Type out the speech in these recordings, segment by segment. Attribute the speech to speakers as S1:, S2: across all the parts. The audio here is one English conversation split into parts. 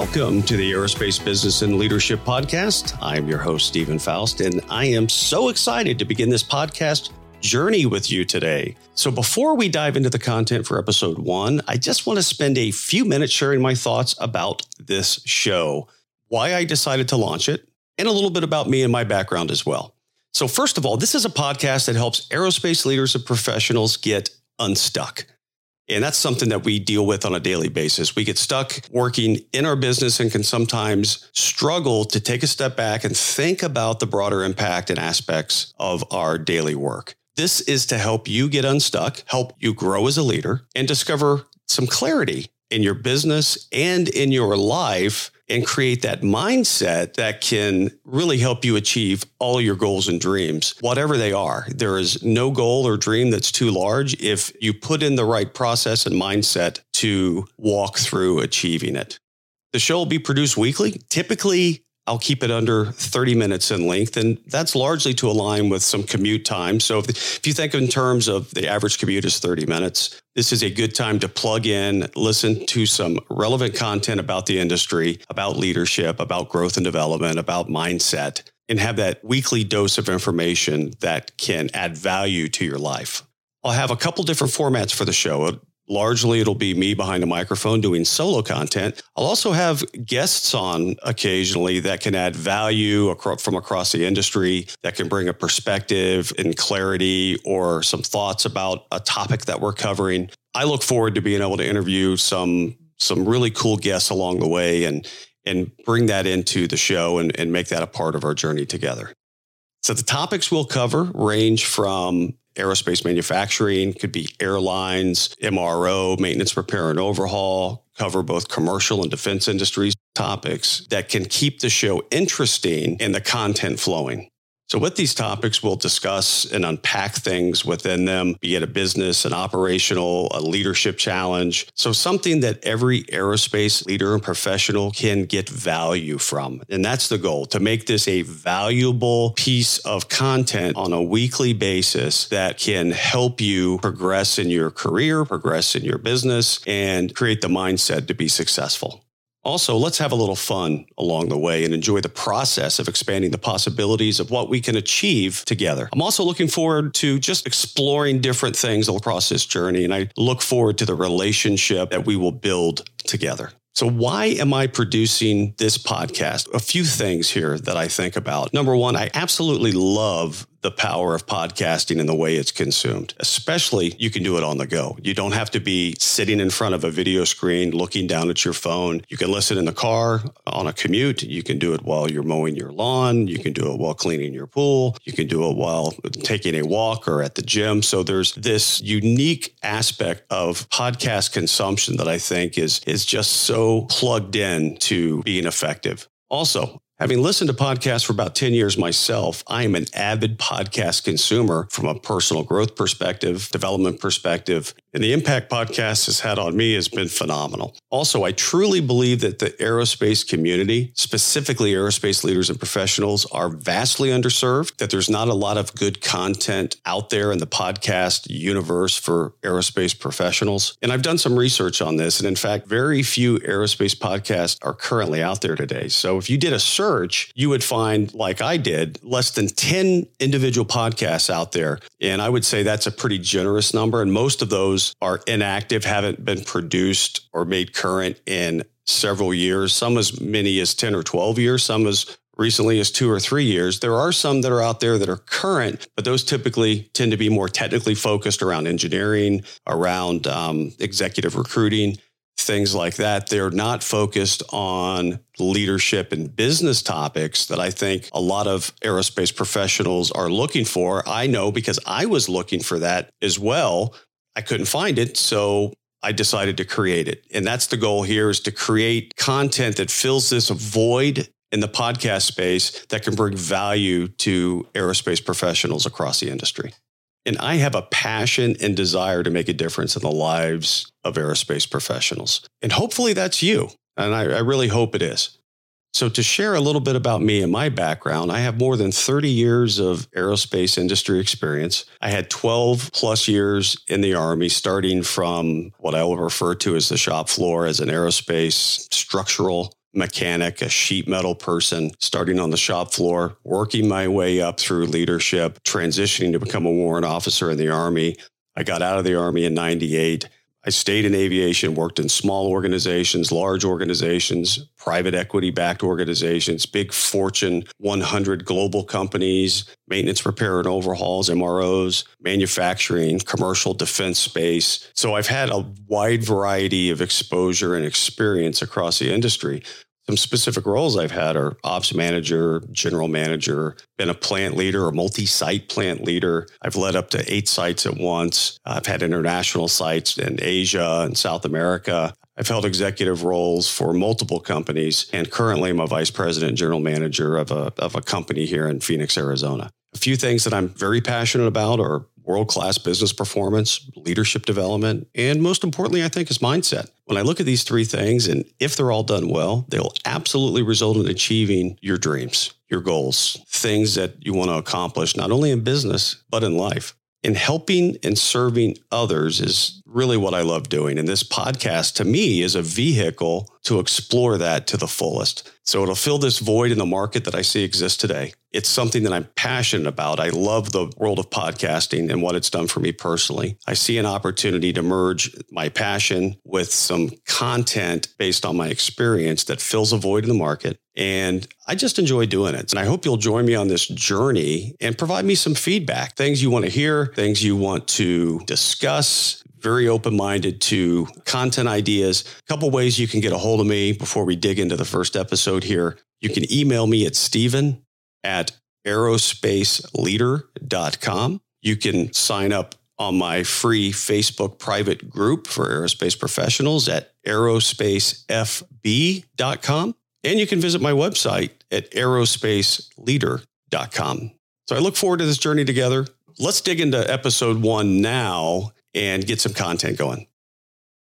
S1: Welcome to the Aerospace Business and Leadership Podcast. I'm your host, Stephen Faust, and I am so excited to begin this podcast journey with you today. So, before we dive into the content for episode one, I just want to spend a few minutes sharing my thoughts about this show, why I decided to launch it, and a little bit about me and my background as well. So, first of all, this is a podcast that helps aerospace leaders and professionals get unstuck. And that's something that we deal with on a daily basis. We get stuck working in our business and can sometimes struggle to take a step back and think about the broader impact and aspects of our daily work. This is to help you get unstuck, help you grow as a leader, and discover some clarity in your business and in your life and create that mindset that can really help you achieve all your goals and dreams, whatever they are. There is no goal or dream that's too large if you put in the right process and mindset to walk through achieving it. The show will be produced weekly, typically I'll keep it under 30 minutes in length. And that's largely to align with some commute time. So if, if you think in terms of the average commute is 30 minutes, this is a good time to plug in, listen to some relevant content about the industry, about leadership, about growth and development, about mindset, and have that weekly dose of information that can add value to your life. I'll have a couple different formats for the show. Largely, it'll be me behind a microphone doing solo content. I'll also have guests on occasionally that can add value from across the industry, that can bring a perspective and clarity or some thoughts about a topic that we're covering. I look forward to being able to interview some some really cool guests along the way and and bring that into the show and, and make that a part of our journey together. So the topics we'll cover range from aerospace manufacturing, could be airlines, MRO, maintenance, repair, and overhaul, cover both commercial and defense industries topics that can keep the show interesting and the content flowing. So, with these topics, we'll discuss and unpack things within them, be it a business, an operational, a leadership challenge. So, something that every aerospace leader and professional can get value from. And that's the goal to make this a valuable piece of content on a weekly basis that can help you progress in your career, progress in your business, and create the mindset to be successful. Also, let's have a little fun along the way and enjoy the process of expanding the possibilities of what we can achieve together. I'm also looking forward to just exploring different things across this journey, and I look forward to the relationship that we will build together. So, why am I producing this podcast? A few things here that I think about. Number one, I absolutely love the power of podcasting and the way it's consumed. Especially, you can do it on the go. You don't have to be sitting in front of a video screen looking down at your phone. You can listen in the car on a commute. You can do it while you're mowing your lawn. You can do it while cleaning your pool. You can do it while taking a walk or at the gym. So there's this unique aspect of podcast consumption that I think is is just so plugged in to being effective. Also, Having listened to podcasts for about 10 years myself, I am an avid podcast consumer from a personal growth perspective, development perspective, and the impact podcast has had on me has been phenomenal. Also, I truly believe that the aerospace community, specifically aerospace leaders and professionals, are vastly underserved, that there's not a lot of good content out there in the podcast universe for aerospace professionals. And I've done some research on this. And in fact, very few aerospace podcasts are currently out there today. So if you did a search, you would find, like I did, less than 10 individual podcasts out there. And I would say that's a pretty generous number. And most of those those are inactive, haven't been produced or made current in several years, some as many as 10 or 12 years, some as recently as two or three years. There are some that are out there that are current, but those typically tend to be more technically focused around engineering, around um, executive recruiting, things like that. They're not focused on leadership and business topics that I think a lot of aerospace professionals are looking for. I know because I was looking for that as well I couldn't find it. So I decided to create it. And that's the goal here is to create content that fills this void in the podcast space that can bring value to aerospace professionals across the industry. And I have a passion and desire to make a difference in the lives of aerospace professionals. And hopefully that's you. And I, I really hope it is. So, to share a little bit about me and my background, I have more than 30 years of aerospace industry experience. I had 12 plus years in the Army, starting from what I will refer to as the shop floor as an aerospace structural mechanic, a sheet metal person, starting on the shop floor, working my way up through leadership, transitioning to become a warrant officer in the Army. I got out of the Army in 98 I stayed in aviation, worked in small organizations, large organizations, private equity backed organizations, big Fortune 100 global companies, maintenance, repair, and overhauls, MROs, manufacturing, commercial defense space. So I've had a wide variety of exposure and experience across the industry. Some specific roles I've had are ops manager, general manager, been a plant leader a multi site plant leader. I've led up to eight sites at once. I've had international sites in Asia and South America. I've held executive roles for multiple companies, and currently I'm a vice president, general manager of a, of a company here in Phoenix, Arizona. A few things that I'm very passionate about are world class business performance, leadership development, and most importantly, I think, is mindset. When I look at these three things, and if they're all done well, they'll absolutely result in achieving your dreams, your goals, things that you want to accomplish, not only in business, but in life. And helping and serving others is really what I love doing. And this podcast to me is a vehicle to explore that to the fullest. So it'll fill this void in the market that I see exists today. It's something that I'm passionate about. I love the world of podcasting and what it's done for me personally. I see an opportunity to merge my passion with some content based on my experience that fills a void in the market. And I just enjoy doing it. And I hope you'll join me on this journey and provide me some feedback, things you want to hear, things you want to discuss, very open minded to content ideas. A couple ways you can get a hold of me before we dig into the first episode here. You can email me at Stephen at aerospaceleader.com. You can sign up on my free Facebook private group for aerospace professionals at aerospacefb.com. And you can visit my website at aerospaceleader.com. So I look forward to this journey together. Let's dig into episode one now and get some content going.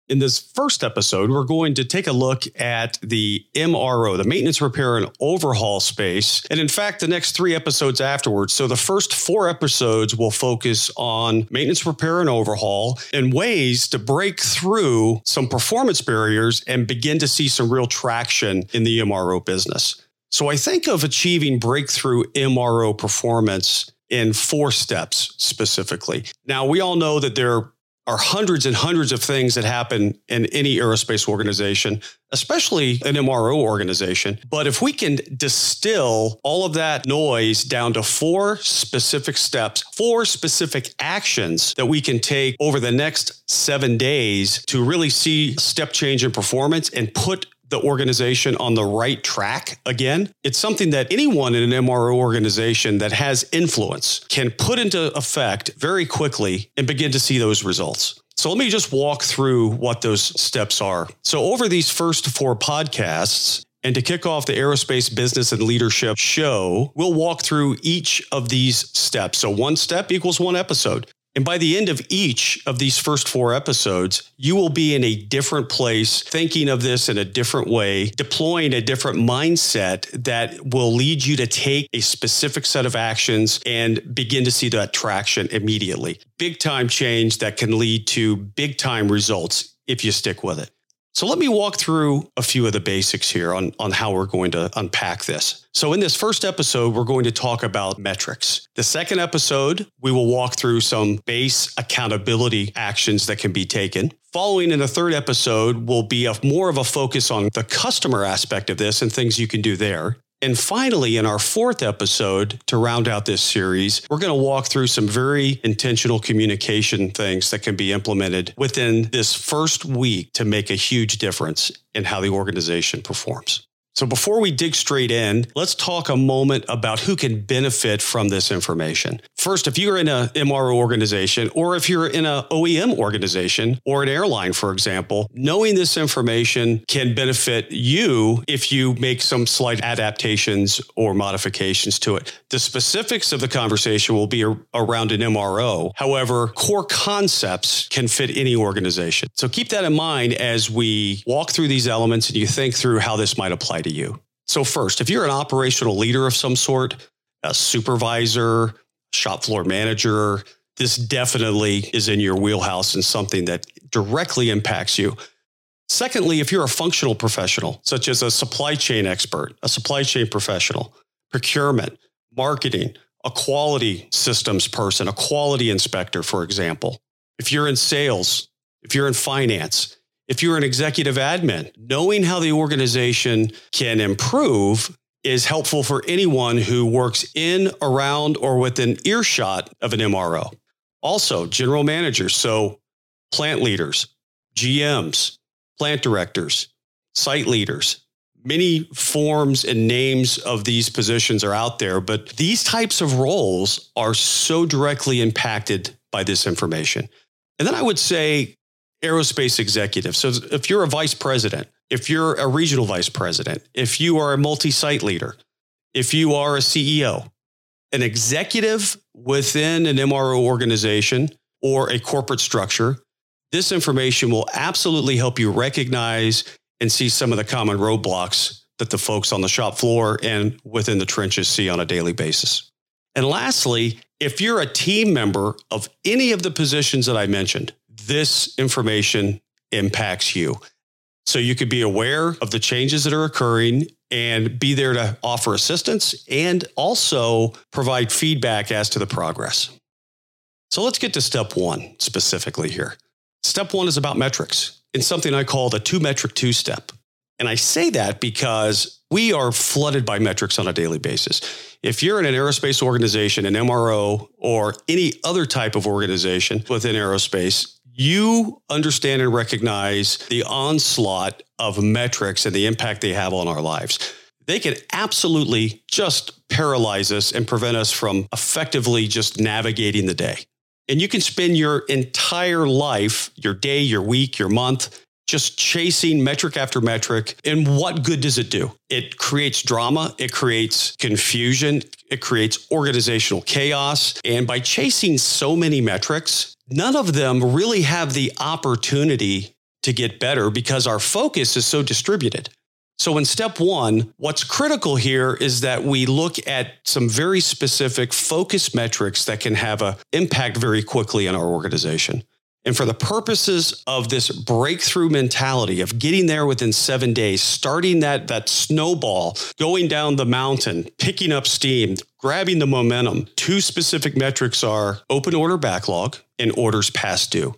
S1: In this first episode, we're going to take a look at the MRO, the maintenance, repair, and overhaul space. And in fact, the next three episodes afterwards. So the first four episodes will focus on maintenance, repair, and overhaul and ways to break through some performance barriers and begin to see some real traction in the MRO business. So I think of achieving breakthrough MRO performance in four steps specifically. Now, we all know that there are hundreds and hundreds of things that happen in any aerospace organization, especially an MRO organization. But if we can distill all of that noise down to four specific steps, four specific actions that we can take over the next seven days to really see step change in performance and put the organization on the right track again. It's something that anyone in an MRO organization that has influence can put into effect very quickly and begin to see those results. So let me just walk through what those steps are. So over these first four podcasts, and to kick off the Aerospace Business and Leadership show, we'll walk through each of these steps. So one step equals one episode. And by the end of each of these first four episodes, you will be in a different place, thinking of this in a different way, deploying a different mindset that will lead you to take a specific set of actions and begin to see that traction immediately. Big time change that can lead to big time results if you stick with it. So let me walk through a few of the basics here on, on how we're going to unpack this. So in this first episode, we're going to talk about metrics. The second episode, we will walk through some base accountability actions that can be taken. Following in the third episode will be a more of a focus on the customer aspect of this and things you can do there. And finally, in our fourth episode to round out this series, we're going to walk through some very intentional communication things that can be implemented within this first week to make a huge difference in how the organization performs. So before we dig straight in, let's talk a moment about who can benefit from this information. First, if you're in a MRO organization or if you're in a OEM organization or an airline, for example, knowing this information can benefit you if you make some slight adaptations or modifications to it. The specifics of the conversation will be around an MRO. However, core concepts can fit any organization. So keep that in mind as we walk through these elements and you think through how this might apply to you. So, first, if you're an operational leader of some sort, a supervisor, shop floor manager, this definitely is in your wheelhouse and something that directly impacts you. Secondly, if you're a functional professional, such as a supply chain expert, a supply chain professional, procurement, marketing, a quality systems person, a quality inspector, for example, if you're in sales, if you're in finance, if you're an executive admin, knowing how the organization can improve is helpful for anyone who works in, around, or within earshot of an MRO. Also, general managers, so plant leaders, GMs, plant directors, site leaders. Many forms and names of these positions are out there, but these types of roles are so directly impacted by this information. And then I would say aerospace executive. So if you're a vice president, if you're a regional vice president, if you are a multi site leader, if you are a CEO, an executive within an MRO organization or a corporate structure, this information will absolutely help you recognize and see some of the common roadblocks that the folks on the shop floor and within the trenches see on a daily basis. And lastly, if you're a team member of any of the positions that I mentioned, this information impacts you. So you could be aware of the changes that are occurring and be there to offer assistance and also provide feedback as to the progress. So let's get to step one specifically here. Step one is about metrics in something I call the two metric two step. And I say that because we are flooded by metrics on a daily basis. If you're in an aerospace organization, an MRO, or any other type of organization within aerospace, you understand and recognize the onslaught of metrics and the impact they have on our lives. They can absolutely just paralyze us and prevent us from effectively just navigating the day. And you can spend your entire life, your day, your week, your month, just chasing metric after metric. And what good does it do? It creates drama, it creates confusion, it creates organizational chaos. And by chasing so many metrics, none of them really have the opportunity to get better because our focus is so distributed. So, in step one, what's critical here is that we look at some very specific focus metrics that can have an impact very quickly in our organization. And for the purposes of this breakthrough mentality of getting there within seven days, starting that, that snowball, going down the mountain, picking up steam, grabbing the momentum, two specific metrics are open order backlog and orders past due.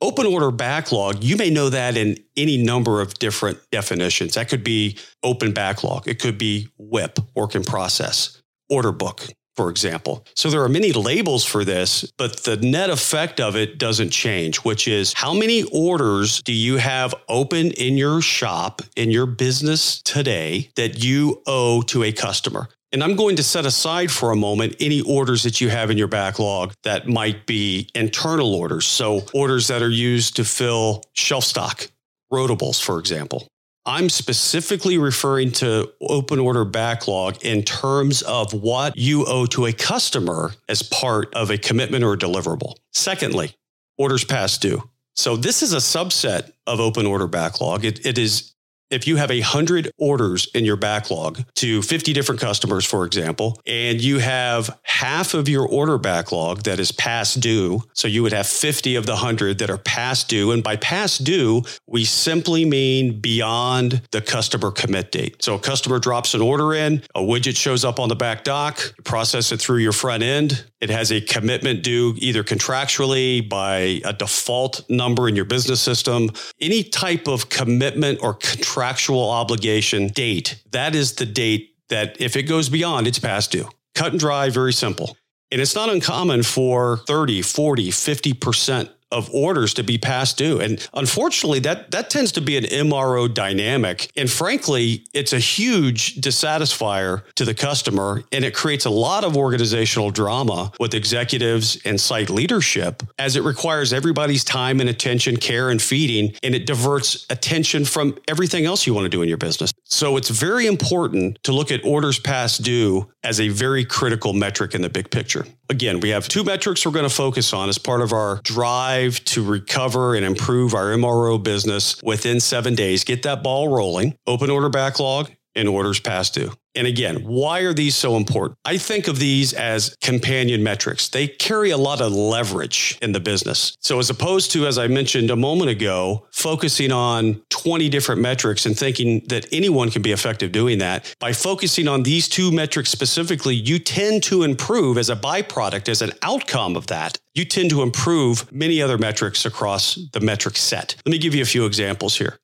S1: Open order backlog, you may know that in any number of different definitions. That could be open backlog, it could be WIP, work in process, order book, for example. So there are many labels for this, but the net effect of it doesn't change, which is how many orders do you have open in your shop, in your business today that you owe to a customer? And I'm going to set aside for a moment any orders that you have in your backlog that might be internal orders. So orders that are used to fill shelf stock, rotables, for example. I'm specifically referring to open order backlog in terms of what you owe to a customer as part of a commitment or a deliverable. Secondly, orders past due. So this is a subset of open order backlog. It, it is if you have a hundred orders in your backlog to 50 different customers, for example, and you have half of your order backlog that is past due, so you would have 50 of the hundred that are past due. And by past due, we simply mean beyond the customer commit date. So a customer drops an order in, a widget shows up on the back dock, process it through your front end. It has a commitment due either contractually by a default number in your business system, any type of commitment or contractual obligation date, that is the date that if it goes beyond, it's past due. Cut and dry, very simple. And it's not uncommon for 30, 40, 50% of orders to be past due. And unfortunately, that, that tends to be an MRO dynamic. And frankly, it's a huge dissatisfier to the customer. And it creates a lot of organizational drama with executives and site leadership as it requires everybody's time and attention, care and feeding. And it diverts attention from everything else you want to do in your business. So it's very important to look at orders past due as a very critical metric in the big picture. Again, we have two metrics we're going to focus on as part of our drive to recover and improve our MRO business within seven days. Get that ball rolling, open order backlog, and orders past due. And again, why are these so important? I think of these as companion metrics. They carry a lot of leverage in the business. So, as opposed to, as I mentioned a moment ago, focusing on 20 different metrics and thinking that anyone can be effective doing that, by focusing on these two metrics specifically, you tend to improve as a byproduct, as an outcome of that. You tend to improve many other metrics across the metric set. Let me give you a few examples here.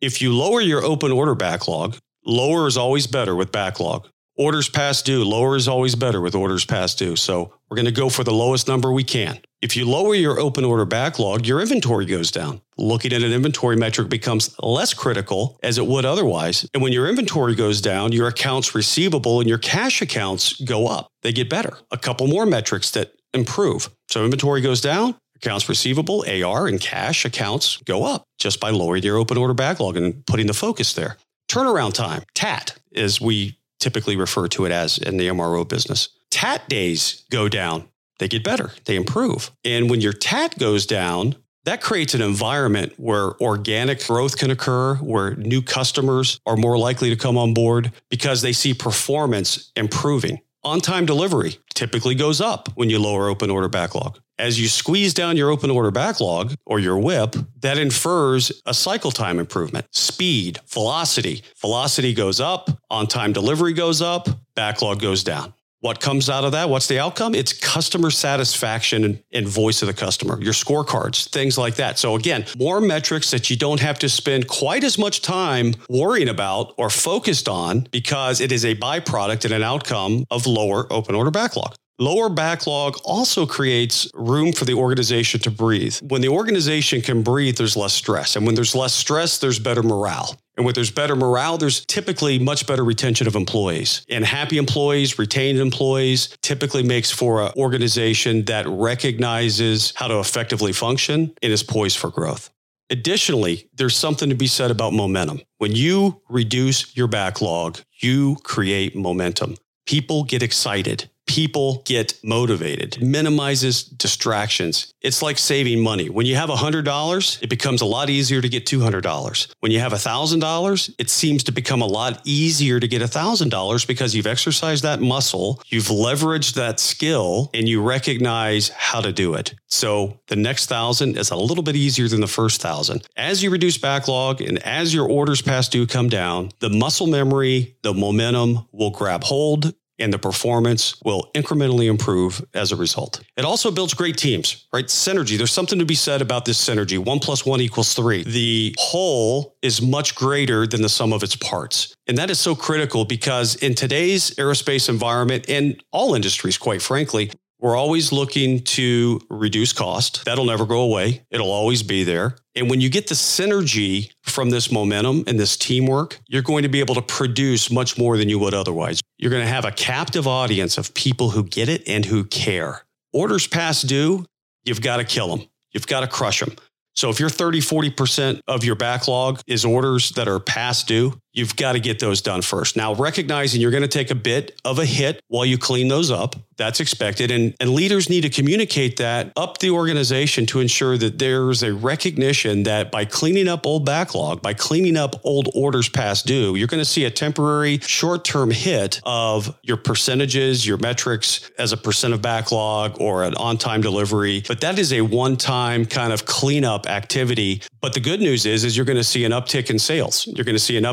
S1: If you lower your open order backlog, Lower is always better with backlog. Orders past due, lower is always better with orders past due. So we're going to go for the lowest number we can. If you lower your open order backlog, your inventory goes down. Looking at an inventory metric becomes less critical as it would otherwise. And when your inventory goes down, your accounts receivable and your cash accounts go up. They get better. A couple more metrics that improve. So inventory goes down, accounts receivable, AR, and cash accounts go up just by lowering your open order backlog and putting the focus there. Turnaround time, TAT, as we typically refer to it as in the MRO business. TAT days go down, they get better, they improve. And when your TAT goes down, that creates an environment where organic growth can occur, where new customers are more likely to come on board because they see performance improving. On time delivery typically goes up when you lower open order backlog. As you squeeze down your open order backlog or your WIP, that infers a cycle time improvement, speed, velocity. Velocity goes up, on time delivery goes up, backlog goes down. What comes out of that? What's the outcome? It's customer satisfaction and, and, voice of the customer, your scorecards, things like that. So, again, more metrics that you don't have to spend quite as much time worrying about or focused on because it is a byproduct and an outcome of lower open order backlog. Lower backlog also creates room for the organization to breathe. When the organization can breathe, there's less stress. And when there's less stress, there's better morale. And when there's better morale, there's typically much better retention of employees. And happy employees, retained employees typically makes for an organization that recognizes how to effectively function and is poised for growth. Additionally, there's something to be said about momentum. When you reduce your backlog, you create momentum. People get excited people get motivated, minimizes distractions. It's like saving money. When you have $100, it becomes a lot easier to get $200. When you have $1,000, it seems to become a lot easier to get $1,000 because you've exercised that muscle, you've leveraged that skill, and you recognize how to do it. So the next thousand is a little bit easier than the first thousand. As you reduce backlog and as your orders past due come down, the muscle memory, the momentum will grab hold and the performance will incrementally improve as a result. It also builds great teams, right? Synergy. There's something to be said about this synergy. One plus one equals three. The whole is much greater than the sum of its parts. And that is so critical because in today's aerospace environment and all industries, quite frankly, we're always looking to reduce cost. That'll never go away. It'll always be there. And when you get the synergy from this momentum and this teamwork, you're going to be able to produce much more than you would otherwise. You're going to have a captive audience of people who get it and who care. Orders past due, you've got to kill them. You've got to crush them. So if you're 30, 40% of your backlog is orders that are past due, you've got to get those done first. Now, recognizing you're going to take a bit of a hit while you clean those up, that's expected. And, and leaders need to communicate that up the organization to ensure that there's a recognition that by cleaning up old backlog, by cleaning up old orders past due, you're going to see a temporary short term hit of your percentages, your metrics as a percent of backlog or an on time delivery. But that is a one time kind of cleanup activity. But the good news is, is you're going to see an uptick in sales. You're going to see an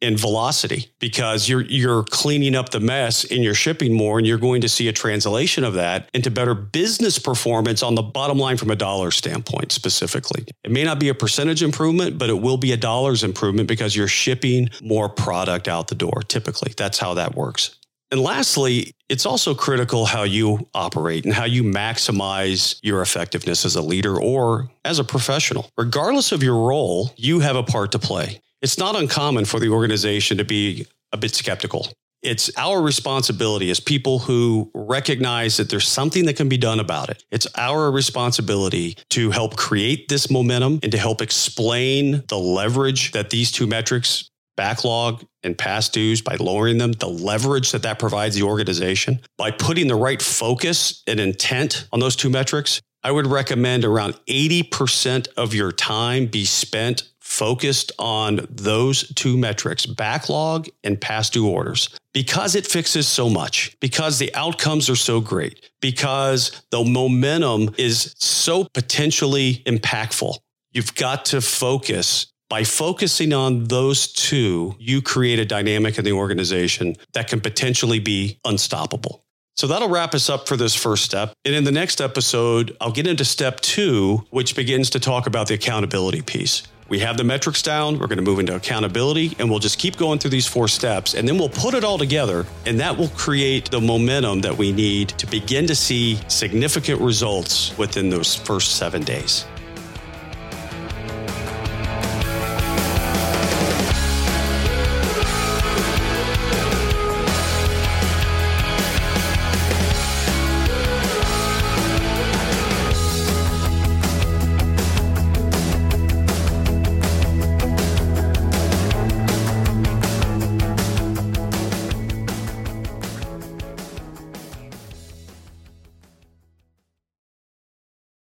S1: in velocity because you're you're cleaning up the mess and you're shipping more and you're going to see a translation of that into better business performance on the bottom line from a dollar standpoint specifically. It may not be a percentage improvement, but it will be a dollars improvement because you're shipping more product out the door typically. That's how that works. And lastly, it's also critical how you operate and how you maximize your effectiveness as a leader or as a professional. Regardless of your role, you have a part to play. It's not uncommon for the organization to be a bit skeptical. It's our responsibility as people who recognize that there's something that can be done about it. It's our responsibility to help create this momentum and to help explain the leverage that these two metrics, backlog and past dues, by lowering them, the leverage that that provides the organization, by putting the right focus and intent on those two metrics. I would recommend around 80% of your time be spent focused on those two metrics, backlog and past due orders, because it fixes so much, because the outcomes are so great, because the momentum is so potentially impactful. You've got to focus by focusing on those two, you create a dynamic in the organization that can potentially be unstoppable. So that'll wrap us up for this first step. And in the next episode, I'll get into step two, which begins to talk about the accountability piece. We have the metrics down. We're going to move into accountability and we'll just keep going through these four steps and then we'll put it all together and that will create the momentum that we need to begin to see significant results within those first seven days.